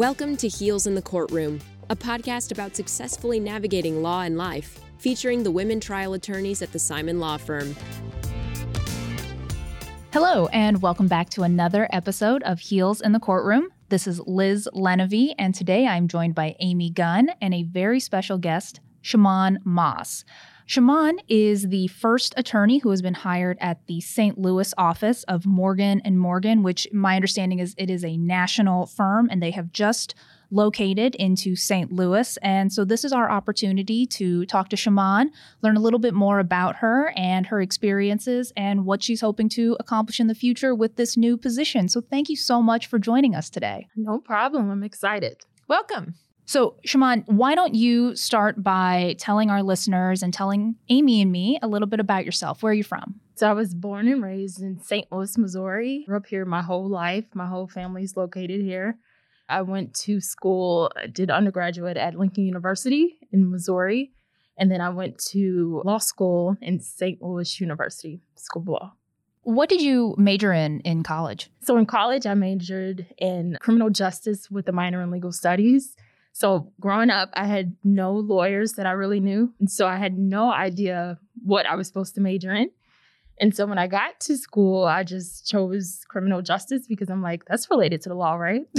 Welcome to Heels in the Courtroom, a podcast about successfully navigating law and life, featuring the women trial attorneys at the Simon Law Firm. Hello, and welcome back to another episode of Heels in the Courtroom. This is Liz Lenevy, and today I'm joined by Amy Gunn and a very special guest, Shamon Moss. Shamon is the first attorney who has been hired at the St. Louis office of Morgan and Morgan, which my understanding is it is a national firm and they have just located into St. Louis. And so this is our opportunity to talk to Shamon, learn a little bit more about her and her experiences and what she's hoping to accomplish in the future with this new position. So thank you so much for joining us today. No problem. I'm excited. Welcome. So, Shamon, why don't you start by telling our listeners and telling Amy and me a little bit about yourself? Where are you from? So, I was born and raised in St. Louis, Missouri. Grew up here my whole life. My whole family's located here. I went to school, did undergraduate at Lincoln University in Missouri, and then I went to law school in St. Louis University School of Law. What did you major in in college? So, in college, I majored in criminal justice with a minor in legal studies. So growing up, I had no lawyers that I really knew. And so I had no idea what I was supposed to major in. And so when I got to school, I just chose criminal justice because I'm like, that's related to the law, right?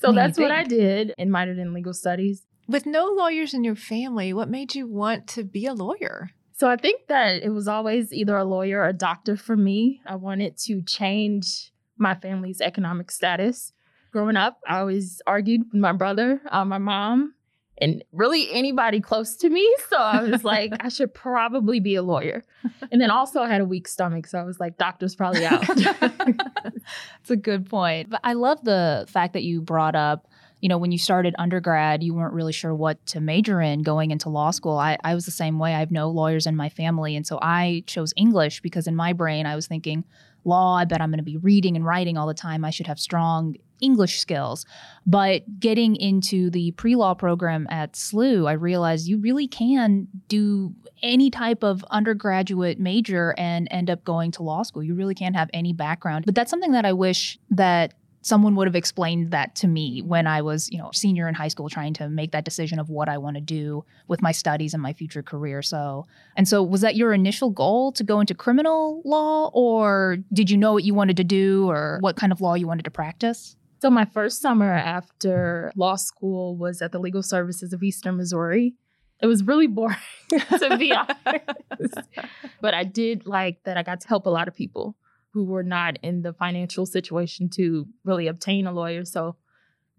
so that's what I did and minored in legal studies. With no lawyers in your family, what made you want to be a lawyer? So I think that it was always either a lawyer or a doctor for me. I wanted to change my family's economic status growing up, I always argued with my brother, uh, my mom, and really anybody close to me. So I was like, I should probably be a lawyer. And then also I had a weak stomach. So I was like, doctor's probably out. That's a good point. But I love the fact that you brought up you know, when you started undergrad, you weren't really sure what to major in going into law school. I, I was the same way. I have no lawyers in my family. And so I chose English because in my brain, I was thinking, law, I bet I'm going to be reading and writing all the time. I should have strong English skills. But getting into the pre law program at SLU, I realized you really can do any type of undergraduate major and end up going to law school. You really can't have any background. But that's something that I wish that someone would have explained that to me when I was, you know, senior in high school trying to make that decision of what I want to do with my studies and my future career. So, and so was that your initial goal to go into criminal law or did you know what you wanted to do or what kind of law you wanted to practice? So, my first summer after law school was at the Legal Services of Eastern Missouri. It was really boring, to be honest. But I did like that I got to help a lot of people who were not in the financial situation to really obtain a lawyer. So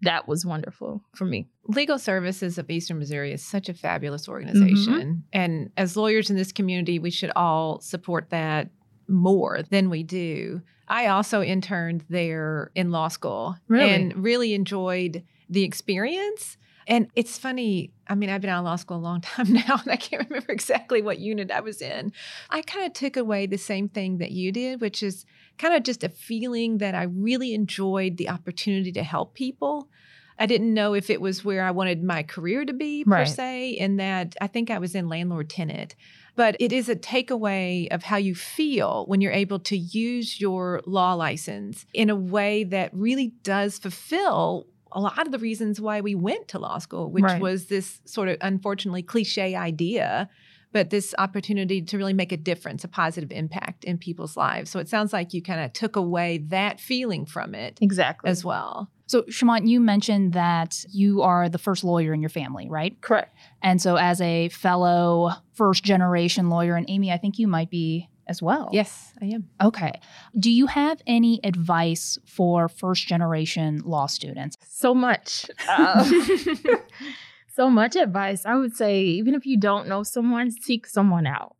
that was wonderful for me. Legal Services of Eastern Missouri is such a fabulous organization. Mm-hmm. And as lawyers in this community, we should all support that more than we do. I also interned there in law school really? and really enjoyed the experience. And it's funny, I mean, I've been out of law school a long time now, and I can't remember exactly what unit I was in. I kind of took away the same thing that you did, which is kind of just a feeling that I really enjoyed the opportunity to help people. I didn't know if it was where I wanted my career to be, per right. se, in that I think I was in landlord tenant. But it is a takeaway of how you feel when you're able to use your law license in a way that really does fulfill a lot of the reasons why we went to law school, which right. was this sort of unfortunately cliche idea, but this opportunity to really make a difference, a positive impact in people's lives. So it sounds like you kind of took away that feeling from it exactly as well. So, Shamon, you mentioned that you are the first lawyer in your family, right? Correct. And so, as a fellow first generation lawyer, and Amy, I think you might be as well. Yes, I am. Okay. Do you have any advice for first generation law students? So much. Um, so much advice. I would say, even if you don't know someone, seek someone out.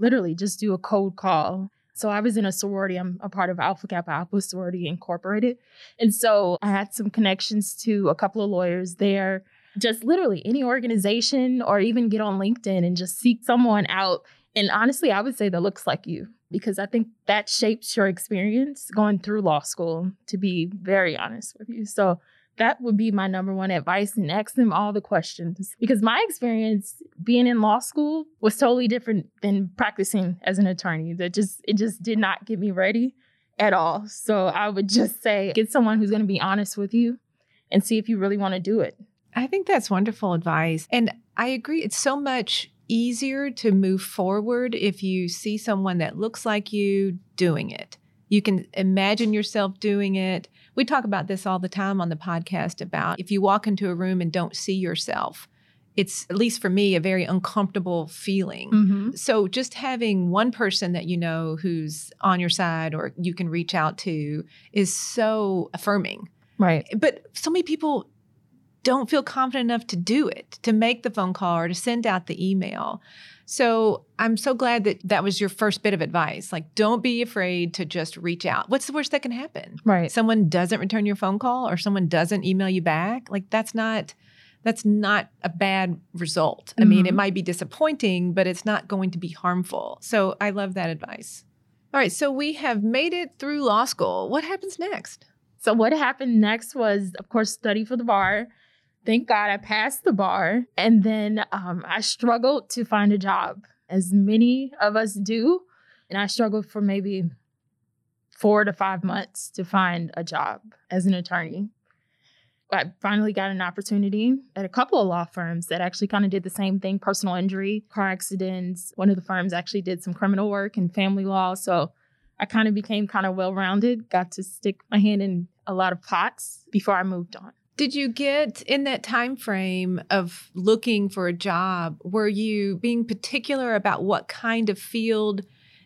Literally, just do a cold call. So I was in a sorority. I'm a part of Alpha Kappa Alpha Sorority Incorporated. And so I had some connections to a couple of lawyers there. Just literally any organization or even get on LinkedIn and just seek someone out and honestly, I would say that looks like you because I think that shapes your experience going through law school, to be very honest with you. So that would be my number one advice and ask them all the questions because my experience being in law school was totally different than practicing as an attorney. That just it just did not get me ready at all. So I would just say get someone who's going to be honest with you and see if you really want to do it. I think that's wonderful advice. And I agree. It's so much easier to move forward if you see someone that looks like you doing it. You can imagine yourself doing it. We talk about this all the time on the podcast about if you walk into a room and don't see yourself, it's at least for me a very uncomfortable feeling. Mm-hmm. So just having one person that you know who's on your side or you can reach out to is so affirming. Right. But so many people don't feel confident enough to do it, to make the phone call or to send out the email. So I'm so glad that that was your first bit of advice. Like, don't be afraid to just reach out. What's the worst that can happen? Right. Someone doesn't return your phone call or someone doesn't email you back. Like, that's not. That's not a bad result. Mm-hmm. I mean, it mm-hmm. might be disappointing, but it's not going to be harmful. So I love that advice. All right, so we have made it through law school. What happens next? So, what happened next was, of course, study for the bar thank God I passed the bar. And then um, I struggled to find a job, as many of us do. And I struggled for maybe four to five months to find a job as an attorney. I finally got an opportunity at a couple of law firms that actually kind of did the same thing personal injury, car accidents. One of the firms actually did some criminal work and family law. So I kind of became kind of well rounded, got to stick my hand in a lot of pots before I moved on. Did you get in that time frame of looking for a job, were you being particular about what kind of field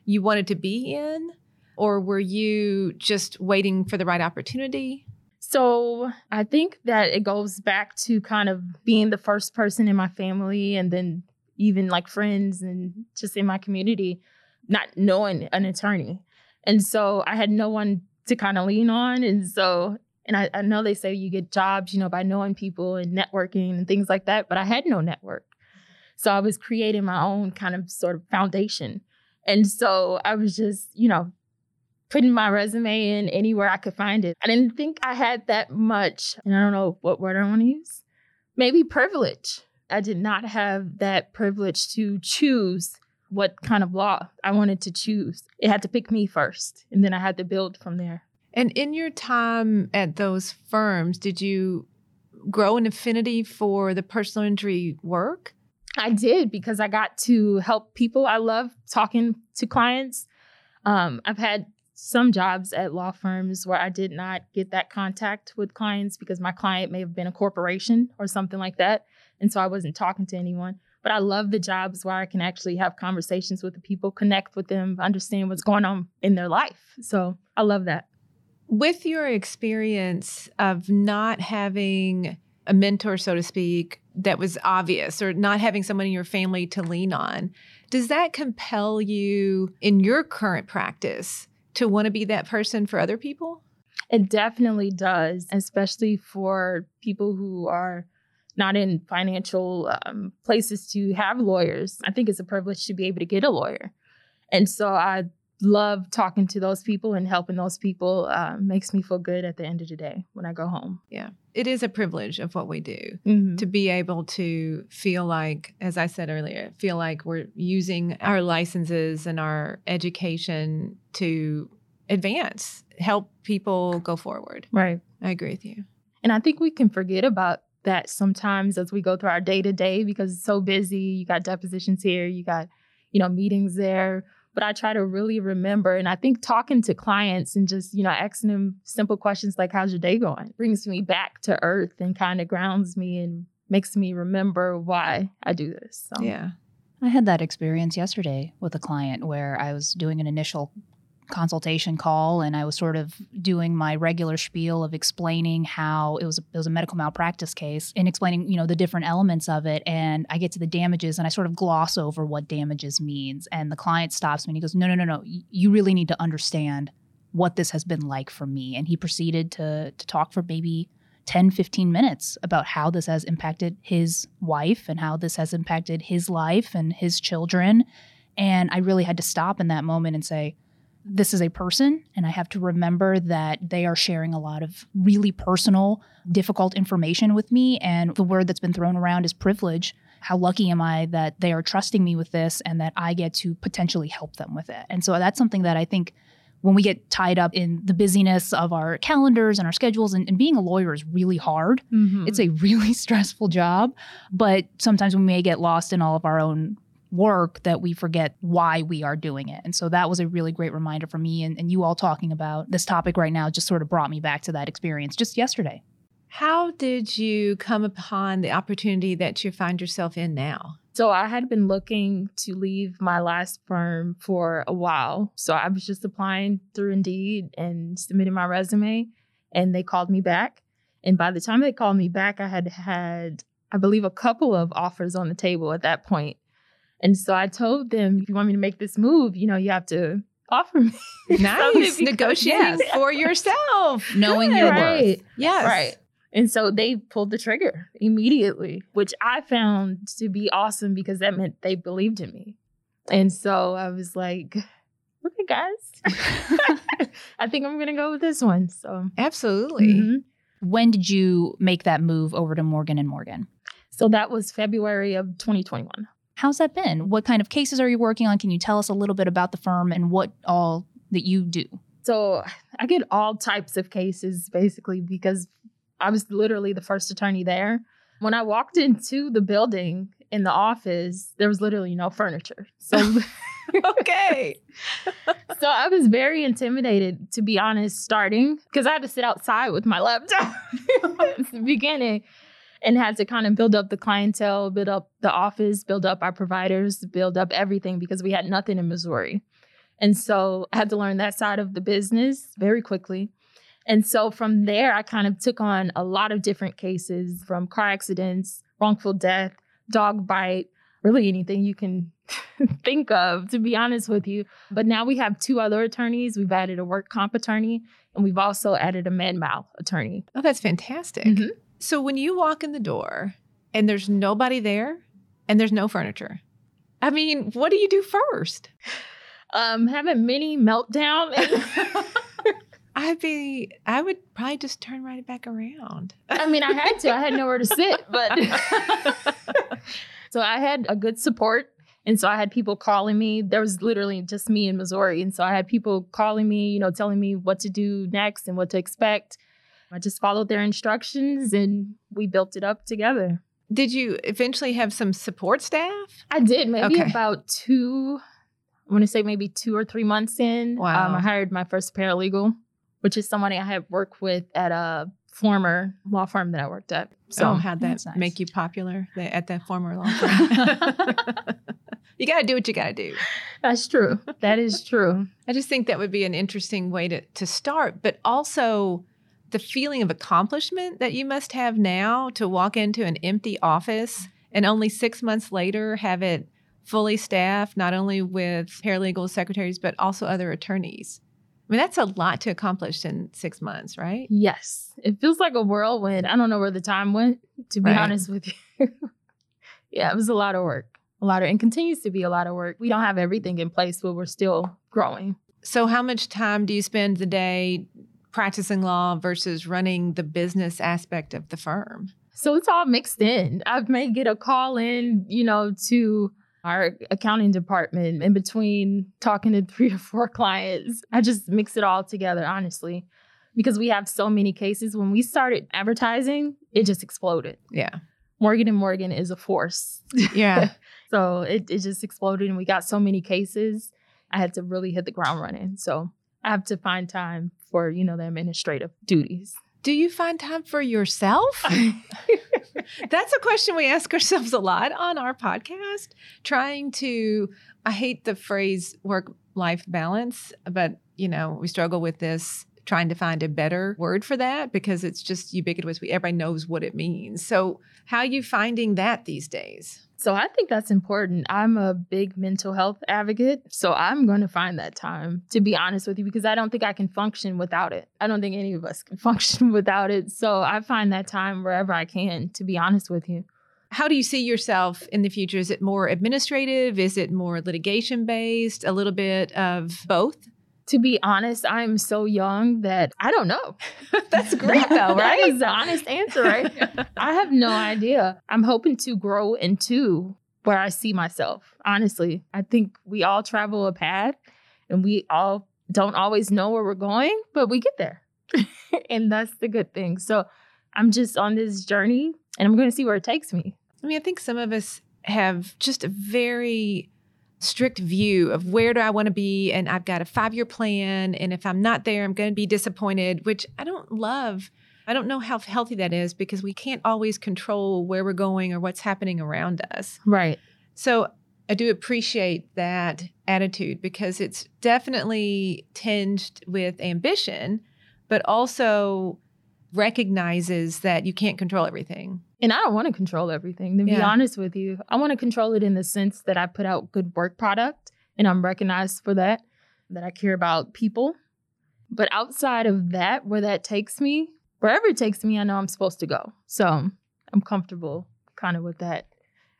you wanted to be in? Or were you just waiting for the right opportunity? So I think that it goes back to kind of being the first person in my family and then even like friends and just in my community, not knowing an attorney. And so I had no one to kind of lean on. And so and I, I know they say you get jobs, you know, by knowing people and networking and things like that, but I had no network. So I was creating my own kind of sort of foundation. And so I was just, you know, putting my resume in anywhere I could find it. I didn't think I had that much, and I don't know what word I want to use. Maybe privilege. I did not have that privilege to choose what kind of law I wanted to choose. It had to pick me first, and then I had to build from there. And in your time at those firms, did you grow an affinity for the personal injury work? I did because I got to help people. I love talking to clients. Um, I've had some jobs at law firms where I did not get that contact with clients because my client may have been a corporation or something like that. And so I wasn't talking to anyone. But I love the jobs where I can actually have conversations with the people, connect with them, understand what's going on in their life. So I love that. With your experience of not having a mentor, so to speak, that was obvious, or not having someone in your family to lean on, does that compel you in your current practice to want to be that person for other people? It definitely does, especially for people who are not in financial um, places to have lawyers. I think it's a privilege to be able to get a lawyer. And so I love talking to those people and helping those people uh, makes me feel good at the end of the day when I go home. Yeah. It is a privilege of what we do mm-hmm. to be able to feel like, as I said earlier, feel like we're using our licenses and our education to advance, help people go forward. Right. I agree with you. And I think we can forget about that sometimes as we go through our day to day because it's so busy. You got depositions here, you got, you know, meetings there but I try to really remember. And I think talking to clients and just, you know, asking them simple questions like, how's your day going? brings me back to earth and kind of grounds me and makes me remember why I do this. So. Yeah. I had that experience yesterday with a client where I was doing an initial consultation call and I was sort of doing my regular spiel of explaining how it was a, it was a medical malpractice case and explaining you know the different elements of it. And I get to the damages and I sort of gloss over what damages means. And the client stops me and he goes no no no no. You really need to understand what this has been like for me. And he proceeded to to talk for maybe 10 15 minutes about how this has impacted his wife and how this has impacted his life and his children. And I really had to stop in that moment and say this is a person, and I have to remember that they are sharing a lot of really personal, difficult information with me. And the word that's been thrown around is privilege. How lucky am I that they are trusting me with this and that I get to potentially help them with it? And so that's something that I think when we get tied up in the busyness of our calendars and our schedules, and, and being a lawyer is really hard. Mm-hmm. It's a really stressful job, but sometimes we may get lost in all of our own work that we forget why we are doing it. And so that was a really great reminder for me. And, and you all talking about this topic right now just sort of brought me back to that experience just yesterday. How did you come upon the opportunity that you find yourself in now? So I had been looking to leave my last firm for a while. So I was just applying through Indeed and submitting my resume, and they called me back. And by the time they called me back, I had had, I believe, a couple of offers on the table at that point. And so I told them, if you want me to make this move, you know, you have to offer me. Nice. because- Negotiating Yes. for yourself. Knowing your worth. right. Yes. Right. And so they pulled the trigger immediately, which I found to be awesome because that meant they believed in me. And so I was like, okay, guys, I think I'm going to go with this one. So, Absolutely. mhm. When did you make that move over to Morgan and Morgan? so that was February of 2021. How's that been? What kind of cases are you working on? Can you tell us a little bit about the firm and what all that you do? So I get all types of cases basically because I was literally the first attorney there. When I walked into the building in the office, there was literally no furniture. So okay. so I was very intimidated, to be honest, starting because I had to sit outside with my laptop at the beginning and had to kind of build up the clientele, build up the office, build up our providers, build up everything because we had nothing in Missouri. And so I had to learn that side of the business very quickly. And so from there, I kind of took on a lot of different cases from car accidents, wrongful death, dog bite, really anything you can think of, to be honest with you. But now we have two other attorneys. We've added a work comp attorney, and we've also added a med mal attorney. Oh, that's fantastic. Mhm. So when you walk in the door and there's nobody there and there's no furniture, I mean, what do you do first? Um, have a mini meltdown. I'd be, I would probably just turn right back around. I mean, I had to. I had nowhere to sit, but so I had a good support. And so I had people calling me. There was literally just me in Missouri. And so I had people calling me, you know, telling me what to do next and what to expect. I just followed their instructions and we built it up together. Did you eventually have some support staff? I did maybe Okay. about two, I want to say maybe two or three months in. Wow. Um, I hired my first paralegal, which is somebody I had worked with at a former law firm that I worked at. So So how'd that nice. make you popular the- at that former law firm? you got to do what you got to do. that's true. That is true. I just think that would be an interesting way to, to start, but also the feeling of accomplishment that you must have now to walk into an empty office and only six months later have it fully staffed, not only with paralegal secretaries, but also other attorneys. I mean, that's a lot to accomplish in six months, right? Yes. It feels like a whirlwind. I don't know where the time went, to be Right. honest with you. yeah, it was a lot of work. A lot of and continues to be a lot of work. We don't have everything in place, but we're still growing. So, how much time do you spend the day practicing law versus running the business aspect of the firm? So it's all mixed in. I may get a call in, you know, to our accounting department in between talking to three or four clients. I just mix it all together, honestly, because we have so many cases. When we started advertising, it just exploded. Yeah. Morgan and Morgan is a force. Yeah. So it, it just exploded and we got so many cases. I had to really hit the ground running. So I have to find time for, you know, the administrative duties. Do you find time for yourself? That's a question we ask ourselves a lot on our podcast. Trying to, I hate the phrase work life balance, but you know, we struggle with this trying to find a better word for that because it's just ubiquitous. We everybody knows what it means. So, how are you finding that these days? So I think that's important. I'm a big mental health advocate. So I'm going to find that time, to be honest with you, because I don't think I can function without it. I don't think any of us can function without it. So I find that time wherever I can, to be honest with you. How do you see yourself in the future? Is it more administrative? Is it more litigation based? A little bit of both? To be honest, I'm so young that I don't know. That's great, though, right? is the honest answer, right? I have no idea. I'm hoping to grow into where I see myself. Honestly, I think we all travel a path and we all don't always know where we're going, but we get there. and that's the good thing. So I'm just on this journey and I'm going to see where it takes me. I mean, I think some of us have just a very strict view of where do I want to be and I've got a 5-year plan and if I'm not there I'm going to be disappointed, which I don't love. I don't know how healthy that is because we can't always control where we're going or what's happening around us. Right. So I do appreciate that attitude because it's definitely tinged with ambition, but also recognizes that you can't control everything. And I don't want to control everything, to be honest with you. I want to control it in the sense that I put out good work product and I'm recognized for that, that I care about people. But outside of that, where that takes me, wherever it takes me, I know I'm supposed to go. So I'm comfortable kind of with that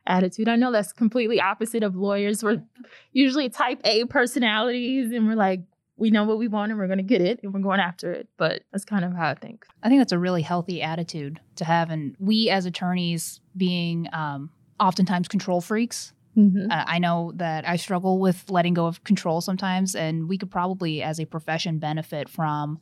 attitude. I know that's completely opposite of lawyers. We're usually type A personalities and we're like, we know what we want and we're going to get it and we're going after it. But that's kind of how I think. I think that's a really healthy attitude to have. And we as attorneys being um, oftentimes control freaks, Mm-hmm. uh, I know that I struggle with letting go of control sometimes. And we could probably, as a profession, benefit from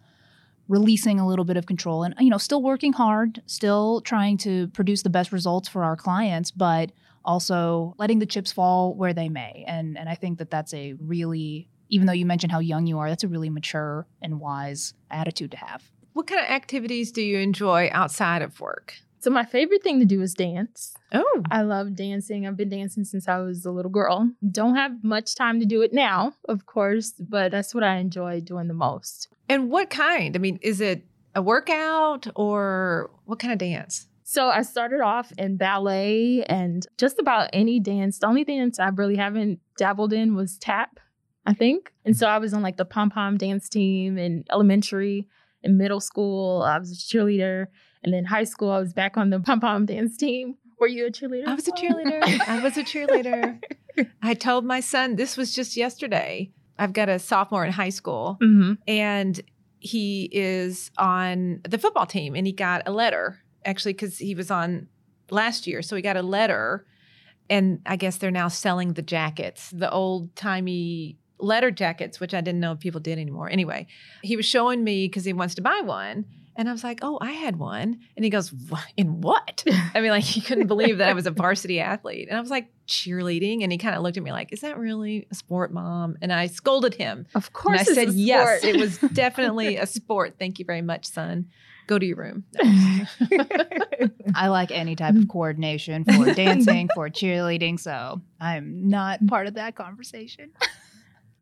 releasing a little bit of control and, you know, still working hard, still trying to produce the best results for our clients, but also letting the chips fall where they may. And, and I think that that's a really, even though you mentioned how young you are, that's a really mature and wise attitude to have. What kind of activities do you enjoy outside of work? So my favorite thing to do is dance. Oh, I love dancing. I've been dancing since I was a little girl. Don't have much time to do it now, of course, but that's what I enjoy doing the most. and what kind? I mean, is it a workout or what kind of dance? So I started off in ballet and just about any dance. The only dance I really haven't dabbled in was tap, I think. And so I was on like the pom pom dance team in elementary and middle school. I was a cheerleader. And then high school, I was back on the pom pom dance team. Were you a cheerleader? I was a cheerleader. I was a cheerleader. I told my son this was just yesterday. I've got a sophomore in high school hmm and he is on the football team and he got a letter actually because he was on last year. So he got a letter and I guess they're now selling the jackets, the old timey letter jackets, which I didn't know people did anymore. Anyway, he was showing me because he wants to buy one. And I was like, oh, I had one. And he goes, in what? I mean, like, he couldn't believe that I was a varsity athlete. And I was like, cheerleading. And he kind of looked at me like, is that really a sport, mom? And I scolded him. Of And course. I it's said, yes, it was definitely a sport. Thank you very much, son. Go to your room. I like any type of coordination for dancing, for cheerleading, so I'm not part of that conversation.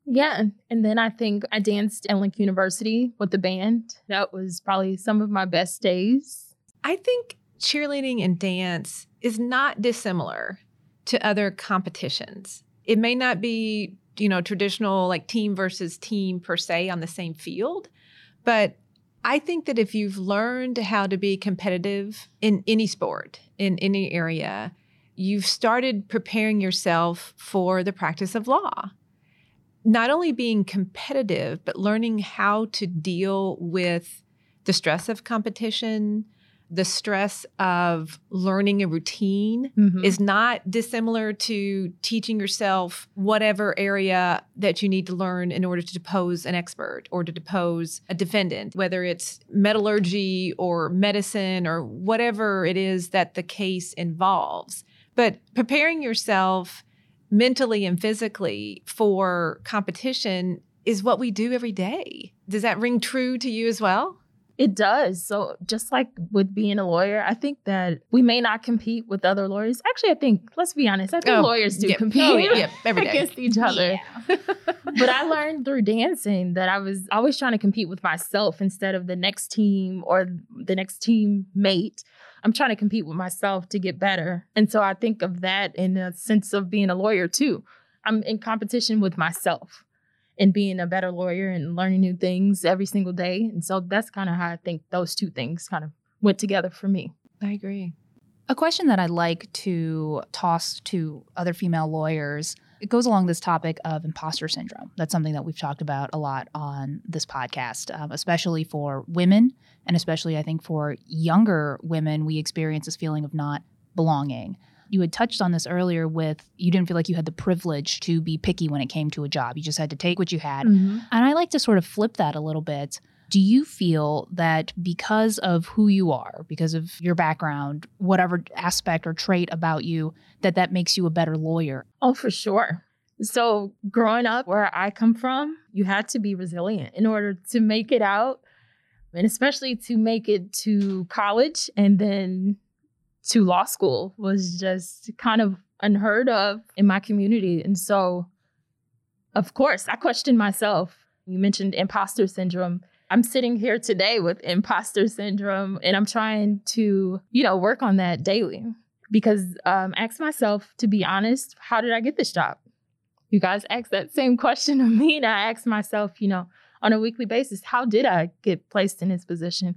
Yeah. And then I think I danced at Lincoln University with the band. That was probably some of my best days. I think cheerleading and dance is not dissimilar to other competitions. It may not be, you know, traditional like team versus team per se on the same field, but I think that if you've learned how to be competitive in any sport, in any area, you've started preparing yourself for the practice of law. Not only being competitive, but learning how to deal with the stress of competition, the stress of learning a routine Mhm. is not dissimilar to teaching yourself whatever area that you need to learn in order to depose an expert or to depose a defendant, whether it's metallurgy or medicine or whatever it is that the case involves. But preparing yourself mentally and physically for competition is what we do every day. Does that ring true to you as well? It does. So just like with being a lawyer, I think that we may not compete with other lawyers. Actually, I think, let's be honest, I think Oh, lawyers do yep. compete Oh, yeah, yep, every day. against each other. but I learned through dancing that I was always trying to compete with myself instead of the next team or the next team mate. I'm trying to compete with myself to get better. And so I think of that in a sense of being a lawyer too. I'm in competition with myself and being a better lawyer and learning new things every single day. And so that's kind of how I think those two things kind of went together for me. I agree. A question that I'd like to toss to other female lawyers. It goes along this topic of imposter syndrome. That's something that we've talked about a lot on this podcast, um, especially for women, and especially I think for younger women, we experience this feeling of not belonging. You had touched on this earlier with you didn't feel like you had the privilege to be picky when it came to a job. You just had to take what you had. Mhm. And I like to sort of flip that a little bit. Do you feel that because of who you are, because of your background, whatever aspect or trait about you, that that makes you a better lawyer? Oh, for sure. So, growing up where I come from, you had to be resilient in order to make it out, and especially to make it to college and then to law school was just kind of unheard of in my community. And so, of course, I questioned myself. You mentioned imposter syndrome. I'm sitting here today with imposter syndrome and I'm trying to, you know, work on that daily because um ask myself to be honest, how did I get this job? You guys ask that same question of me and I ask myself, you know, on a weekly basis, how did I get placed in this position?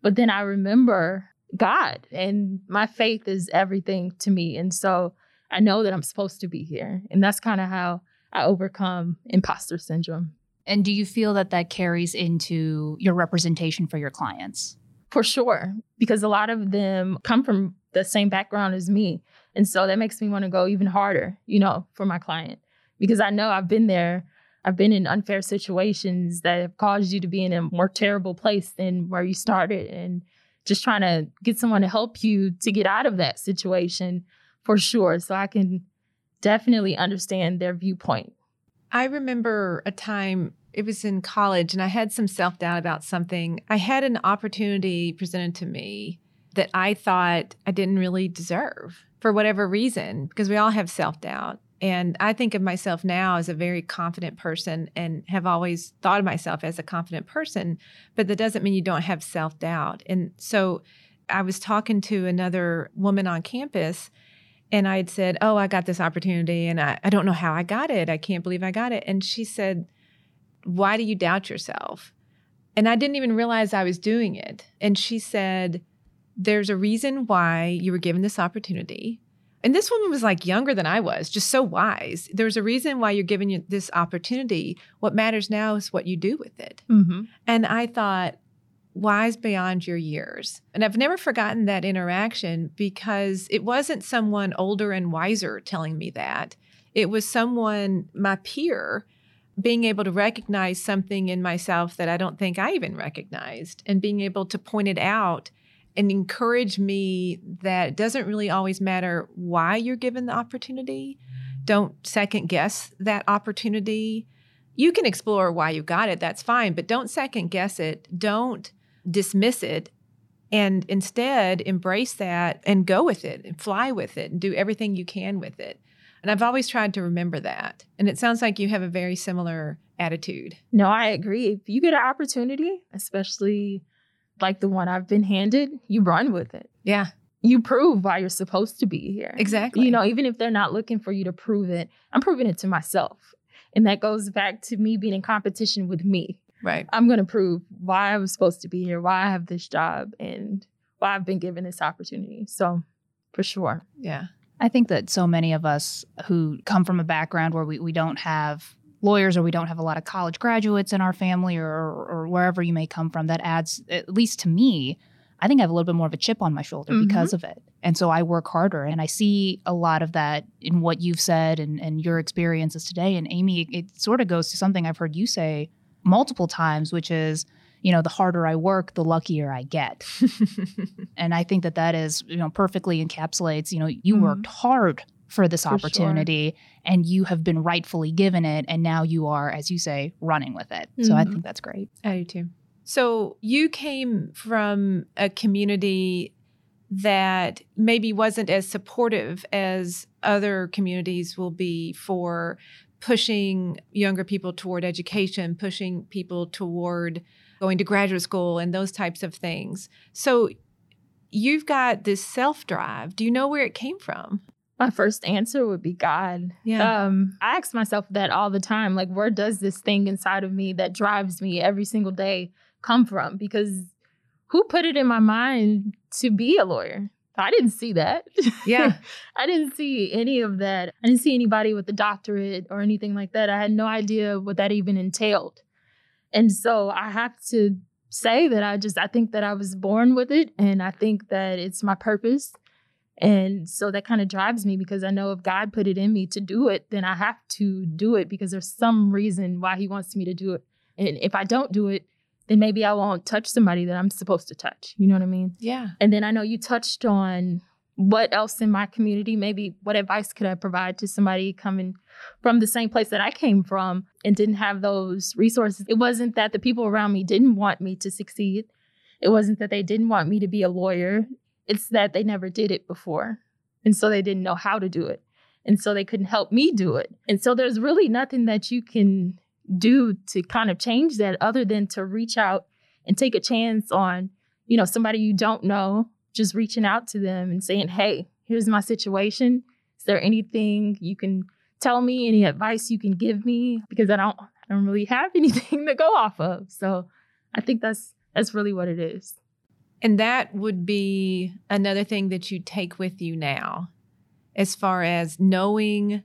But then I remember God and my faith is everything to me. And so I know that I'm supposed to be here. And that's kind of how I overcome imposter syndrome. And do you feel that that carries into your representation for your clients? For sure, because a lot of them come from the same background as me. And so that makes me want to go even harder, you know, for my client. Because I know I've been there. I've been in unfair situations that have caused you to be in a more terrible place than where you started. And just trying to get someone to help you to get out of that situation for sure. So I can definitely understand their viewpoint. I remember a time, it was in college, and I had some self doubt about something. I had an opportunity presented to me that I thought I didn't really deserve for whatever reason, because we all have self doubt. And I think of myself now as a very confident person and have always thought of myself as a confident person, but that doesn't mean you don't have self doubt. And so I was talking to another woman on campus and I had said, Oh, I got this opportunity and I, I don't know how I got it. I can't believe I got it. And she said, Why do you doubt yourself? And I didn't even realize I was doing it. And she said, There's a reason why you were given this opportunity. And this woman was like younger than I was, just so wise. There's a reason why you're given you this opportunity. What matters now is what you do with it. Mm-hmm. And I thought, wise beyond your years. And I've never forgotten that interaction because it wasn't someone older and wiser telling me that. It was someone, my peer, being able to recognize something in myself that I don't think I even recognized and being able to point it out and encourage me that it doesn't really always matter why you're given the opportunity. Don't second guess that opportunity. You can explore why you got it, that's fine, but don't second guess it. Don't dismiss it and instead embrace that and go with it and fly with it and do everything you can with it. And I've always tried to remember that. And it sounds like you have a very similar attitude. No, I agree. If you get an opportunity, especially like the one I've been handed, you run with it. Yeah, You prove why you're supposed to be here. exactly. You know, even if they're not looking for you to prove it, I'm proving it to myself. And that goes back to me being in competition with me. Right. I'm going to prove why I was supposed to be here, why I have this job, and why I've been given this opportunity. So, for sure. Yeah. I think that so many of us who come from a background where we, we don't have lawyers or we don't have a lot of college graduates in our family or, or wherever you may come from, that adds, at least to me, I think I have a little bit more of a chip on my shoulder Mhm. because of it. And so I work harder. And I see a lot of that in what you've said and, and your experiences today. And Amy, it sort of goes to something I've heard you say multiple times, which is, you know, the harder I work, the luckier I get. And I think that that is, you know, perfectly encapsulates, you know, you Mhm. worked hard for this For sure. opportunity and you have been rightfully given it. And now you are, as you say, running with it. So I Mhm. think that's great. I do too. So you came from a community that maybe wasn't as supportive as other communities will be for pushing younger people toward education, pushing people toward going to graduate school and those types of things. So you've got this self drive. Do you know where it came from? My first answer would be God. Yeah. Um, I ask myself that all the time. Like, where does this thing inside of me that drives me every single day come from? Because who put it in my mind to be a lawyer? I didn't see that. Yeah. I didn't see any of that. I didn't see anybody with a doctorate or anything like that. I had no idea what that even entailed. And so I have to say that I just I think that I was born with it and I think that it's my purpose And so that kind of drives me because I know if God put it in me to do it, then I have to do it because there's some reason why He wants me to do it. And if I don't do it, then maybe I won't touch somebody that I'm supposed to touch. You know what I mean? Yeah. And then I know you touched on what else in my community, maybe what advice could I provide to somebody coming from the same place that I came from and didn't have those resources. It wasn't that the people around me didn't want me to succeed. It wasn't that they didn't want me to be a lawyer. It's that they never did it before. And so they didn't know how to do it. And so they couldn't help me do it. And so there's really nothing that you can do to kind of change that other than to reach out and take a chance on, you know, somebody you don't know, just reaching out to them and saying, "Hey, here's my situation. Is there anything you can tell me, any advice you can give me because I don't I don't really have anything to go off of." So, I think that's that's really what it is. And that would be another thing that you take with you now, as far as knowing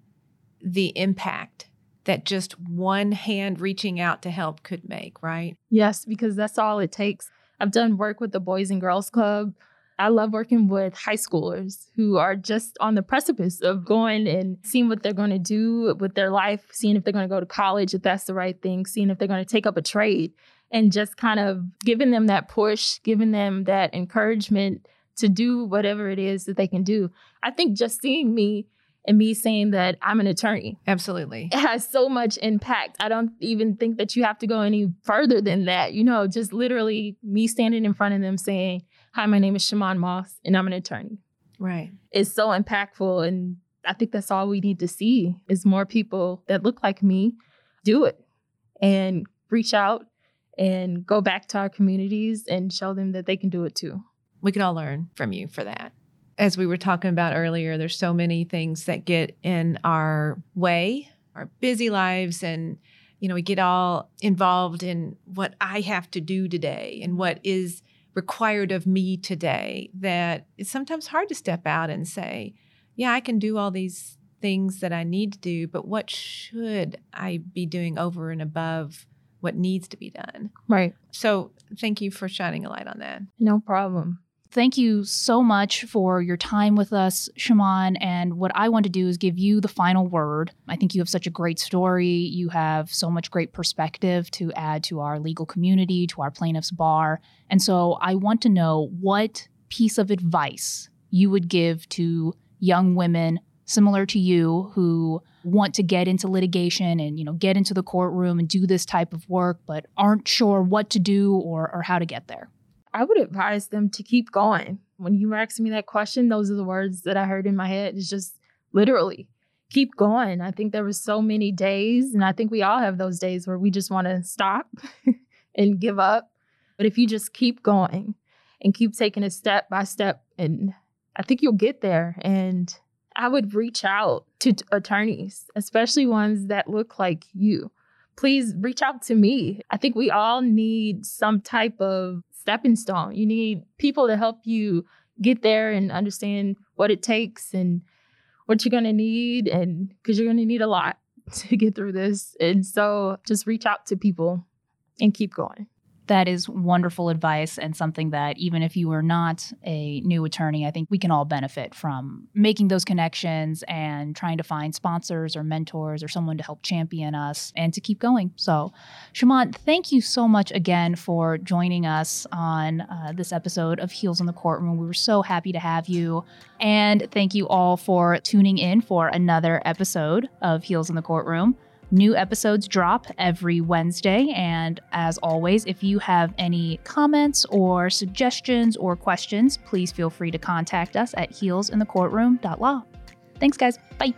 the impact that just one hand reaching out to help could make, right? Yes, because that's all it takes. I've done work with the Boys and Girls Club. I love working with high schoolers who are just on the precipice of going and seeing what they're going to do with their life, seeing if they're going to go to college, if that's the right thing, seeing if they're going to take up a trade, and just kind of giving them that push, giving them that encouragement to do whatever it is that they can do. I think just seeing me and me saying that I'm an attorney. Absolutely. It has so much impact. I don't even think that you have to go any further than that. You know, just literally me standing in front of them saying, Hi, my name is Shamon Moss, and I'm an attorney. Right. It's so impactful. And I think that's all we need to see is more people that look like me do it and reach out and go back to our communities and show them that they can do it too. We can all learn from you for that as we were talking about earlier, there's so many things that get in our way, our busy lives, and you know, we get all involved in what I have to do today and what is required of me today that it's sometimes hard to step out and say, yeah, I can do all these things that I need to do, but what should I be doing over and above what needs to be done? Right. So, thank you for shining a light on that. No problem. Thank you so much for your time with us, Shamon. And what I want to do is give you the final word. I think you have such a great story. You have so much great perspective to add to our legal community, to our plaintiffs' bar. And so I want to know what piece of advice you would give to young women similar to you who want to get into litigation and you know get into the courtroom and do this type of work but aren't sure what to do or, or how to get there I would advise them to keep going. When you were asking me that question, those are the words that I heard in my head. It's just literally keep going. I think there were so many days, and I think we all have those days where we just want to stop and give up. But if you just keep going and keep taking it step by step, and I think you'll get there. And I would reach out to t- attorneys, especially ones that look like you. Please reach out to me. I think we all need some type of stepping stone. You need people to help you get there and understand what it takes and what you're going to need and because you're going to need a lot to get through this. And so just reach out to people and keep going. That is wonderful advice and something that even if you are not a new attorney, I think we can all benefit from making those connections and trying to find sponsors or mentors or someone to help champion us and to keep going. So, Shamon, thank you so much again for joining us on uh, this episode of Heels in the Courtroom. We were so happy to have you. And thank you all for tuning in for another episode of Heels in the Courtroom. New episodes drop every Wednesday. And as always, if you have any comments or suggestions or questions, please feel free to contact us at heelsinthecourtroom.law. Thanks, guys. Bye.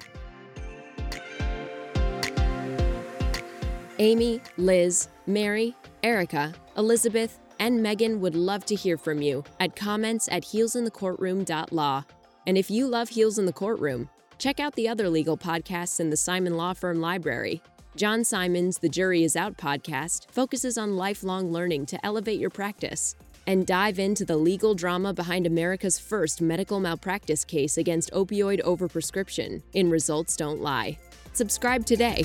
Amy, Liz, Mary, Erica, Elizabeth, and Megan would love to hear from you at comments at heelsinthecourtroom.law. And if you love Heels in the Courtroom, Check out the other legal podcasts in the Simon Law Firm library. John Simon's The Jury Is Out podcast focuses on lifelong learning to elevate your practice. And dive into the legal drama behind America's first medical malpractice case against opioid overprescription in Results Don't Lie. Subscribe today.